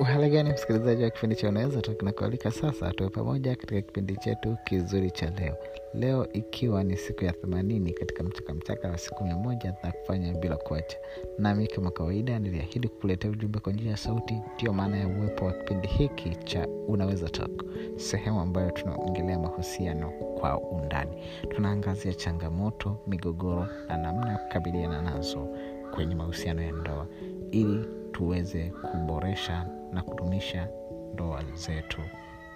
uhaligani msikilizaji wa kipindi cha unaweza tu kinakualika sasa tuwe pamoja katika kipindi chetu kizuri cha leo. Leo ikiwa ni siku ya themanini katika mchakamchaka wa siku mia moja za kufanya bila kuacha. Nami kama kawaida niliahidi kukuletea ujumbe kwa njia ya sauti ndio maana ya uwepo wa kipindi hiki cha unaweza talk. Sehemu ambayo tunaongelea mahusiano kwa undani. Tunaangazia changamoto migogoro na namna ya kukabiliana nazo kwenye mahusiano ya ndoa. Ili tuweze kuboresha na kudumisha ndoa zetu.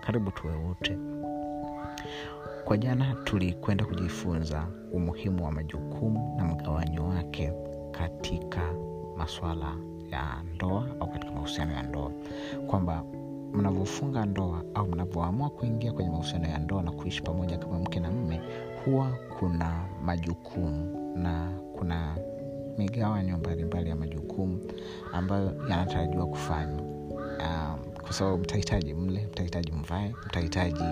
Karibu tuwe wote. Kwa jana tulikwenda kujifunza umuhimu wa majukumu na mgawanyo wake katika maswala ya ndoa au katika mahusiano ya ndoa. Kwamba mnavyofunga ndoa au mnavyoamua kuingia kwenye mahusiano ya ndoa na kuishi pamoja kama mke na mme huwa kuna majukumu na kuna migawanyo mbalimbali ya majukumu ambayo yanatarajiwa kufanywa. Um, kwa sababu mtahitaji mle mtahitaji mvae mtahitaji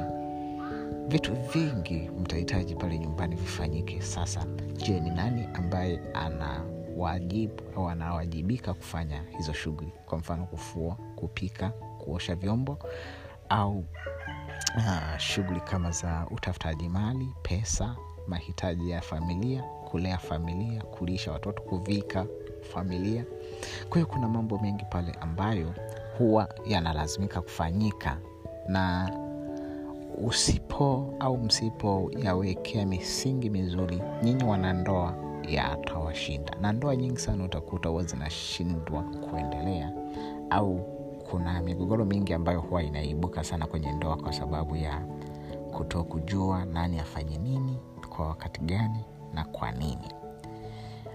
vitu vingi mtahitaji pale nyumbani vifanyike. Sasa je ni nani ambaye ana wajibu au anawajibika kufanya hizo shughuli? Kwa mfano kufua kupika kuosha vyombo au uh, shughuli kama za utafutaji mali pesa mahitaji ya familia kulea familia kulisha watoto kuvika familia. Kwa hiyo kuna mambo mengi pale ambayo huwa yanalazimika kufanyika na usipo au msipo yawekea misingi mizuri nyinyi wanandoa yatawashinda. Na ndoa nyingi sana utakuta huwa zinashindwa kuendelea au kuna migogoro mingi ambayo huwa inaibuka sana kwenye ndoa kwa sababu ya kuto kujua nani afanye nini kwa wakati gani na kwa nini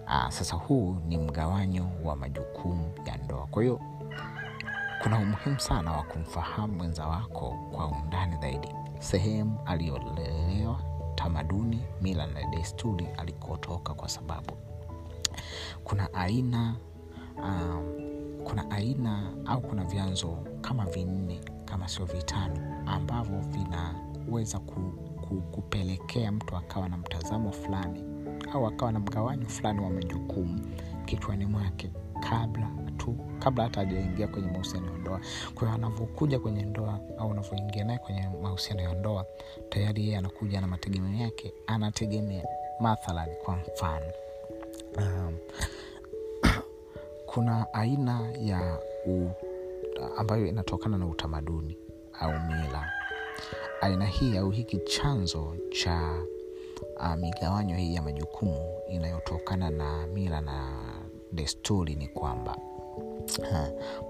Aa, sasa huu ni mgawanyo wa majukumu ya ndoa. Kwa hiyo kuna umuhimu sana wa kumfahamu mwenza wako kwa undani zaidi. Sehemu aliyolelewa tamaduni mila na desturi alikotoka kwa sababu. Kuna aina um, kuna aina au kuna vyanzo kama vinne kama sio vitano ambavyo vinaweza ku, ku, kupelekea mtu akawa na mtazamo fulani au akawa na mgawanyo fulani wa majukumu kichwani mwake kabla tu kabla hata hajaingia kwenye mahusiano ya ndoa. Kwa hiyo anavyokuja kwenye ndoa au anavyoingia naye kwenye mahusiano ya ndoa tayari yeye anakuja na mategemeo yake anategemea mathalan kwa mfano. Um, kuna aina ya u, ambayo inatokana na utamaduni au mila. Aina hii au hiki chanzo cha uh, migawanyo hii ya majukumu inayotokana na mila na desturi ni kwamba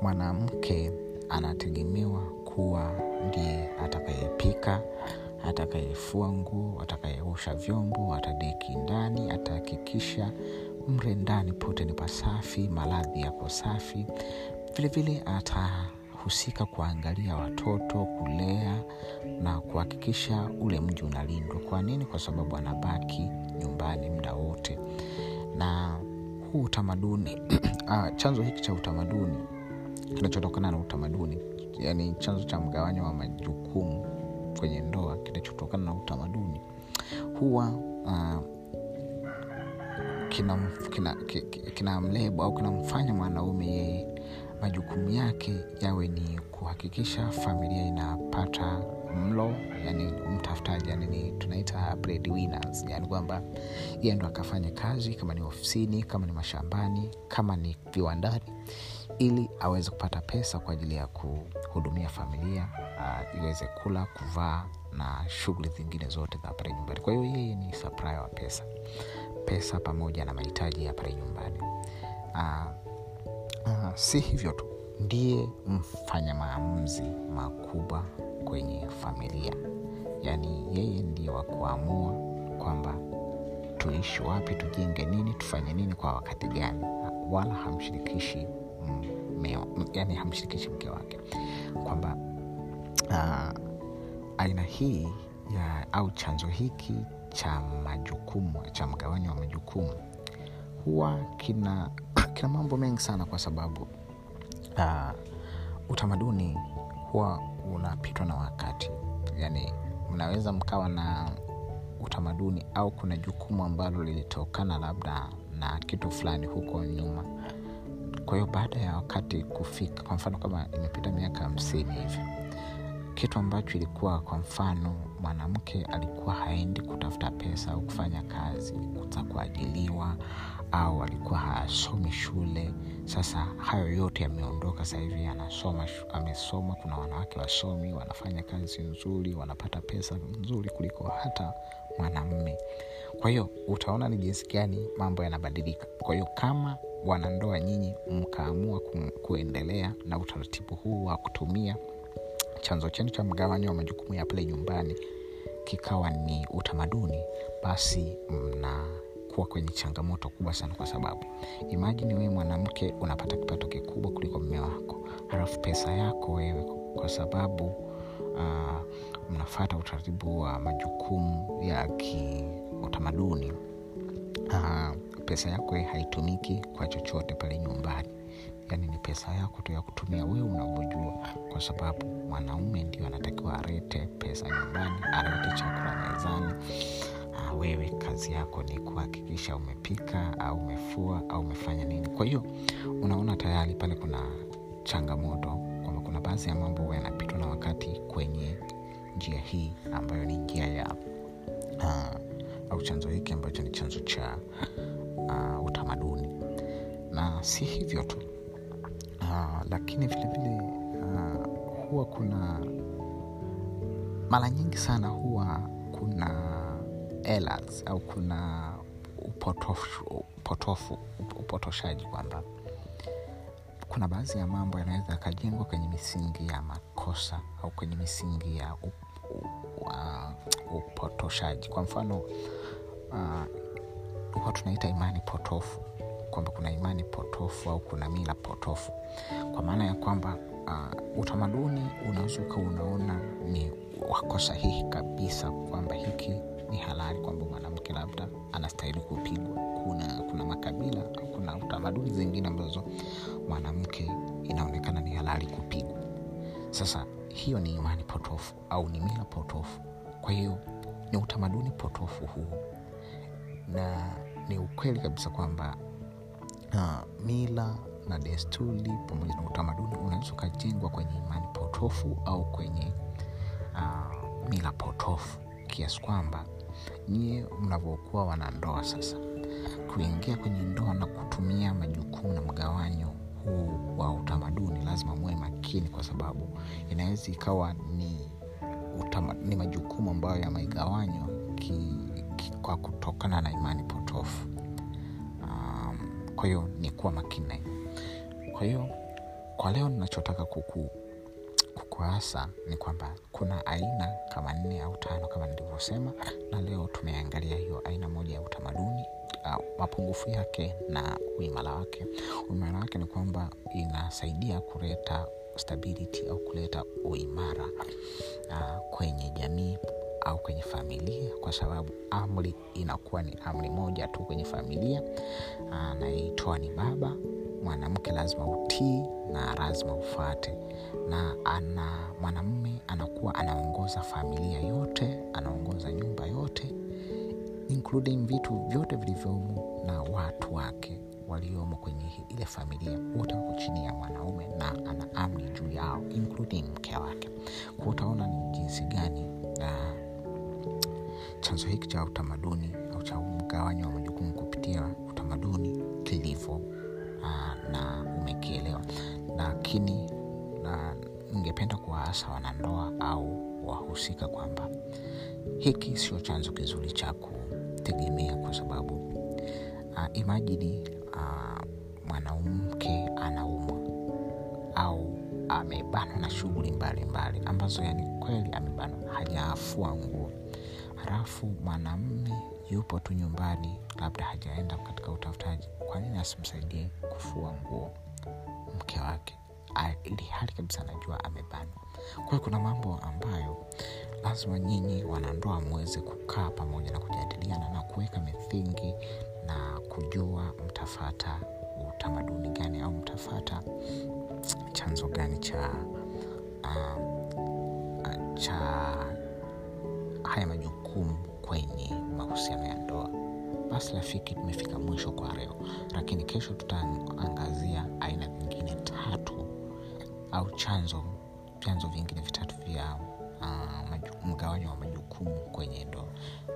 mwanamke anategemewa kuwa ndiye atakayepika atakayefua nguo atakayeosha vyombo atadeki ndani atahakikisha mre ndani pote ni pasafi maradhi yako safi. Vilevile atahusika kuangalia watoto kulea na kuhakikisha ule mji unalindwa. Kwa nini? Kwa sababu anabaki nyumbani muda wote. Na huu utamaduni ah, chanzo hiki cha utamaduni kinachotokana na utamaduni yani chanzo cha mgawanyo wa majukumu kwenye ndoa kinachotokana na utamaduni huwa ah, kina, kina, kina, kina au kinamfanya mwanaume yeye majukumu yake yawe ni kuhakikisha familia inapata mlo yani mtafutaji yani ni tunaita breadwinners yani kwamba yeye ndo akafanya kazi kama ni ofisini kama ni mashambani kama ni viwandani ili aweze kupata pesa kwa ajili ya kuhudumia familia uh, iweze kula kuvaa na shughuli zingine zote za pale nyumbani. Kwa hiyo yeye ni supplier wa pesa. Pesa pamoja na mahitaji ya pale nyumbani. Uh, uh, si hivyo tu. Ndiye mfanya maamuzi makubwa kwenye familia. Yaani yeye ndiye wa kuamua kwamba tuishi wapi tujenge nini tufanye nini kwa wakati gani. Wala hamshirikishi mmeo yani hamshirikishi mke wake. Kwamba uh, aina hii ya au chanzo hiki cha majukumu cha mgawanyo wa majukumu huwa kina kina mambo mengi sana kwa sababu uh, utamaduni huwa unapitwa na wakati. Yani mnaweza mkawa na utamaduni au kuna jukumu ambalo lilitokana labda na kitu fulani huko nyuma. Kwa hiyo baada ya wakati kufika kwa mfano kama imepita miaka hamsini hivi kitu ambacho ilikuwa kwa mfano mwanamke alikuwa haendi kutafuta pesa au kufanya kazi za kuajiliwa au alikuwa hasomi shule. Sasa hayo yote yameondoka sahivi hivi anasoma amesoma. Kuna wanawake wasomi wanafanya kazi nzuri wanapata pesa nzuri kuliko hata mwanamme. Kwa hiyo utaona ni jinsi gani mambo yanabadilika. Kwa hiyo kama wanandoa nyinyi mkaamua kuendelea na utaratibu huu wa kutumia chanzo chenu cha mgawanyo wa majukumu ya pale nyumbani kikawa ni utamaduni basi mnakuwa kwenye changamoto kubwa sana kwa sababu. Imajini wewe mwanamke unapata kipato kikubwa kuliko mme wako. Halafu pesa yako wewe kwa sababu uh, mnafata utaratibu wa majukumu ya kiutamaduni. Uh, pesa yako haitumiki kwa chochote pale nyumbani. Yaani ni pesa yako tu ya kutumia wewe unavyojua. Kwa sababu mwanaume ndio anatakiwa arete pesa nyumbani arete chakula mezani Ah, wewe kazi yako ni kuhakikisha umepika au umefua au umefanya nini. Kwa hiyo unaona tayari pale kuna changamoto kwamba kuna baadhi ya mambo yanapitwa na wakati kwenye njia hii ambayo ni njia ya uh, au chanzo hiki ambacho ni chanzo cha uh, utamaduni. Na si hivyo tu uh, lakini vilevile uh, huwa kuna mara nyingi sana huwa kuna errors au kuna upotofu, upotofu upotoshaji kwamba kuna baadhi ya mambo yanaweza yakajengwa kwenye misingi ya makosa au kwenye misingi ya up, uh, upotoshaji. Kwa mfano uh, huwa tunaita imani potofu kwamba kuna imani potofu au kuna mila potofu. Kwa maana ya kwamba uh, utamaduni unaweza ukawa unaona ni wako sahihi kabisa kwamba hiki ni halali kwamba mwanamke labda anastahili kupigwa. Kuna kuna makabila kuna utamaduni zingine ambazo mwanamke inaonekana ni halali kupigwa. Sasa hiyo ni imani potofu au ni mila potofu. Kwa hiyo ni utamaduni potofu huu na ni ukweli kabisa kwamba uh, mila na desturi pamoja na utamaduni unaweza ukajengwa kwenye imani potofu au kwenye uh, mila potofu kiasi kwamba nyie mnavyokuwa wanandoa sasa. Kuingia kwenye ndoa na kutumia majukumu na mgawanyo huu wa utamaduni lazima muwe makini kwa sababu inaweza ikawa ni, ni majukumu ambayo yamegawanywa kwa kutokana na imani potofu. Um, kwa hiyo ni kuwa makini kwa hiyo kwa leo ninachotaka kuku kukuasa ni kwamba kuna aina kama nne au tano kama nilivyosema na leo tumeangalia hiyo aina moja ya utamaduni uh, mapungufu yake na uimara wake. Uimara wake ni kwamba inasaidia kuleta stability au kuleta uimara uh, kwenye jamii au kwenye familia kwa sababu amri inakuwa ni amri moja tu kwenye familia anayeitoa ni baba mwanamke lazima utii na lazima ufate na ana mwanamume anakuwa anaongoza familia yote anaongoza nyumba yote including vitu vyote vilivyomo na watu wake waliomo kwenye ile familia. Wote wako chini ya mwanaume na ana amri juu yao including mke wake. Kwa utaona ni jinsi gani uh, chanzo hiki cha utamaduni au cha mgawanyo wa majukumu kupitia utamaduni kilivyo uh, na umekielewa. Lakini ningependa kuwaasa wanandoa au wahusika kwamba hiki sio chanzo kizuri cha kutegemea kwa sababu uh, imajini uh, mwanamke anaumwa au amebanwa na shughuli mbalimbali ambazo yani kweli amebanwa hajaafua nguo. Halafu mwanamme yupo tu nyumbani labda hajaenda katika utafutaji kwa nini asimsaidie kufua nguo mke wake? Ili hali kabisa anajua amebanwa. Kwa hiyo kuna mambo ambayo lazima nyinyi wanandoa mweze kukaa pamoja na kujadiliana na kuweka misingi na kujua mtafata utamaduni gani au mtafata chanzo gani cha uh, cha haya majukumu kwenye mahusiano ya ndoa basi rafiki tumefika mwisho kwa leo. Lakini kesho tutaangazia aina nyingine tatu au chanzo vyanzo vingine vitatu vya uh, mgawanyo wa majukumu kwenye ndoa.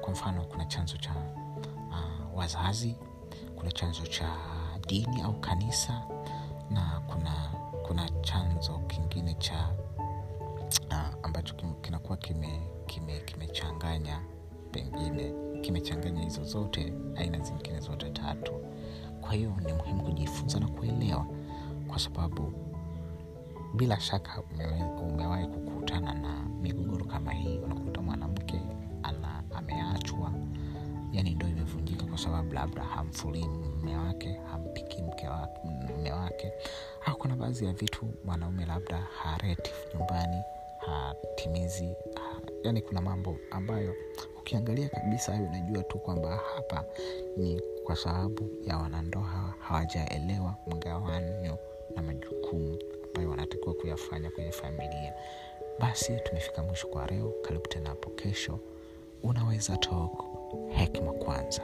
Kwa mfano kuna chanzo cha uh, wazazi kuna chanzo cha dini au kanisa na kuna kuna chanzo kingine cha uh, ambacho kinakuwa kimechanganya kime, kime pengine kimechanganya hizo zote aina zingine zote tatu. Kwa hiyo ni muhimu kujifunza na kuelewa kwa sababu bila shaka umewahi kukutana na migogoro kama hii. Unakuta mwanamke ana ameachwa yani ndo imevunjika kwa sababu labda hamfulii mme wake hampiki mke wa, mme wake. Au kuna baadhi ya vitu mwanaume labda hareti nyumbani hatimizi ha, yani kuna mambo ambayo ukiangalia kabisa hayo unajua tu kwamba hapa ni kwa sababu ya wanandoa hawajaelewa mgawanyo na majukumu ambayo wanatakiwa kuyafanya kwenye familia. Basi tumefika mwisho kwa leo. Karibu tena hapo kesho. Unaweza talk. Hekima kwanza